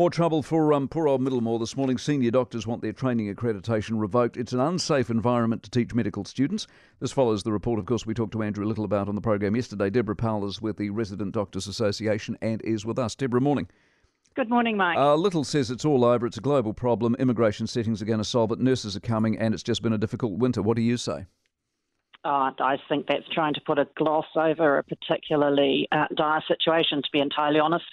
More trouble for um, poor old Middlemore this morning. Senior doctors want their training accreditation revoked. It's an unsafe environment to teach medical students. This follows the report, of course, we talked to Andrew Little about on the program yesterday. Deborah Powell is with the Resident Doctors Association and is with us. Deborah, morning. Good morning, Mike. Uh, Little says it's all over. It's a global problem. Immigration settings are going to solve it. Nurses are coming, and it's just been a difficult winter. What do you say? Uh, I think that's trying to put a gloss over a particularly uh, dire situation, to be entirely honest.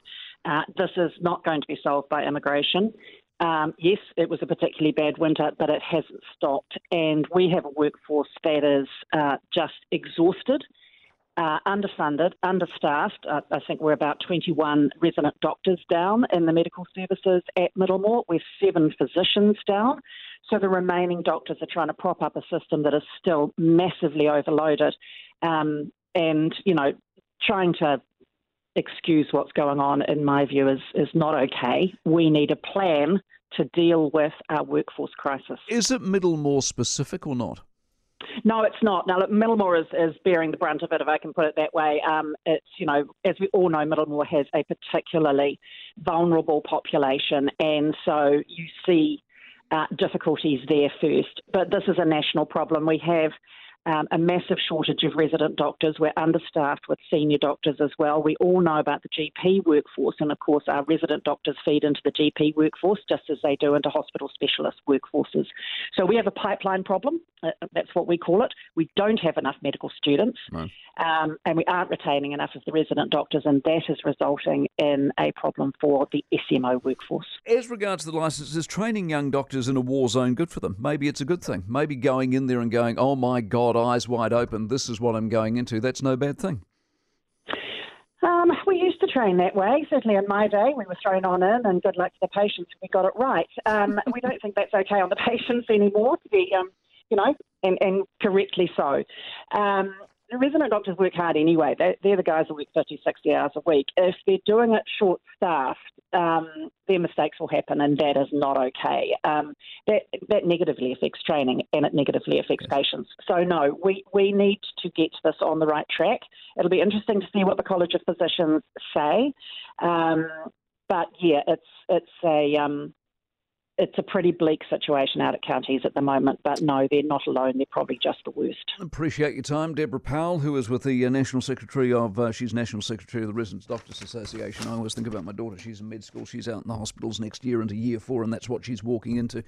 Uh, this is not going to be solved by immigration. Um, yes, it was a particularly bad winter, but it hasn't stopped. And we have a workforce that is uh, just exhausted, uh, underfunded, understaffed. Uh, I think we're about 21 resident doctors down in the medical services at Middlemore. We're seven physicians down. So the remaining doctors are trying to prop up a system that is still massively overloaded. Um, and, you know, trying to excuse what's going on, in my view, is, is not okay. We need a plan to deal with our workforce crisis. Is it Middlemore specific or not? No, it's not. Now, look, Middlemore is, is bearing the brunt of it, if I can put it that way. Um, it's, you know, as we all know, Middlemore has a particularly vulnerable population, and so you see uh, difficulties there first. But this is a national problem. We have um, a massive shortage of resident doctors. We're understaffed with senior doctors as well. We all know about the GP workforce, and of course, our resident doctors feed into the GP workforce just as they do into hospital specialist workforces. So we have a pipeline problem. Uh, that's what we call it. We don't have enough medical students, um, and we aren't retaining enough of the resident doctors, and that is resulting in a problem for the SMO workforce. As regards to the licenses, training young doctors in a war zone good for them? Maybe it's a good thing. Maybe going in there and going, oh my God, eyes wide open, this is what I'm going into, that's no bad thing. Um, we used to train that way. Certainly in my day, we were thrown on in, and good luck to the patients. We got it right. Um, we don't think that's okay on the patients anymore, to be, um, you know, and, and correctly so. Um, the resident doctors work hard anyway. They're, they're, the guys who work 50, 60 hours a week. If they're doing it short staffed, um, their mistakes will happen, and that is not okay. Um, that, that negatively affects training and it negatively affects yes. patients. So, no, we, we need to get this on the right track. It'll be interesting to see what the College of Physicians say. Um, but yeah, it's it's a um, it's a pretty bleak situation out at counties at the moment, but no, they're not alone. They're probably just the worst. Appreciate your time, Deborah Powell, who is with the uh, National Secretary of, uh, she's National Secretary of the Residents Doctors Association. I always think about my daughter. She's in med school. She's out in the hospitals next year into year four, and that's what she's walking into.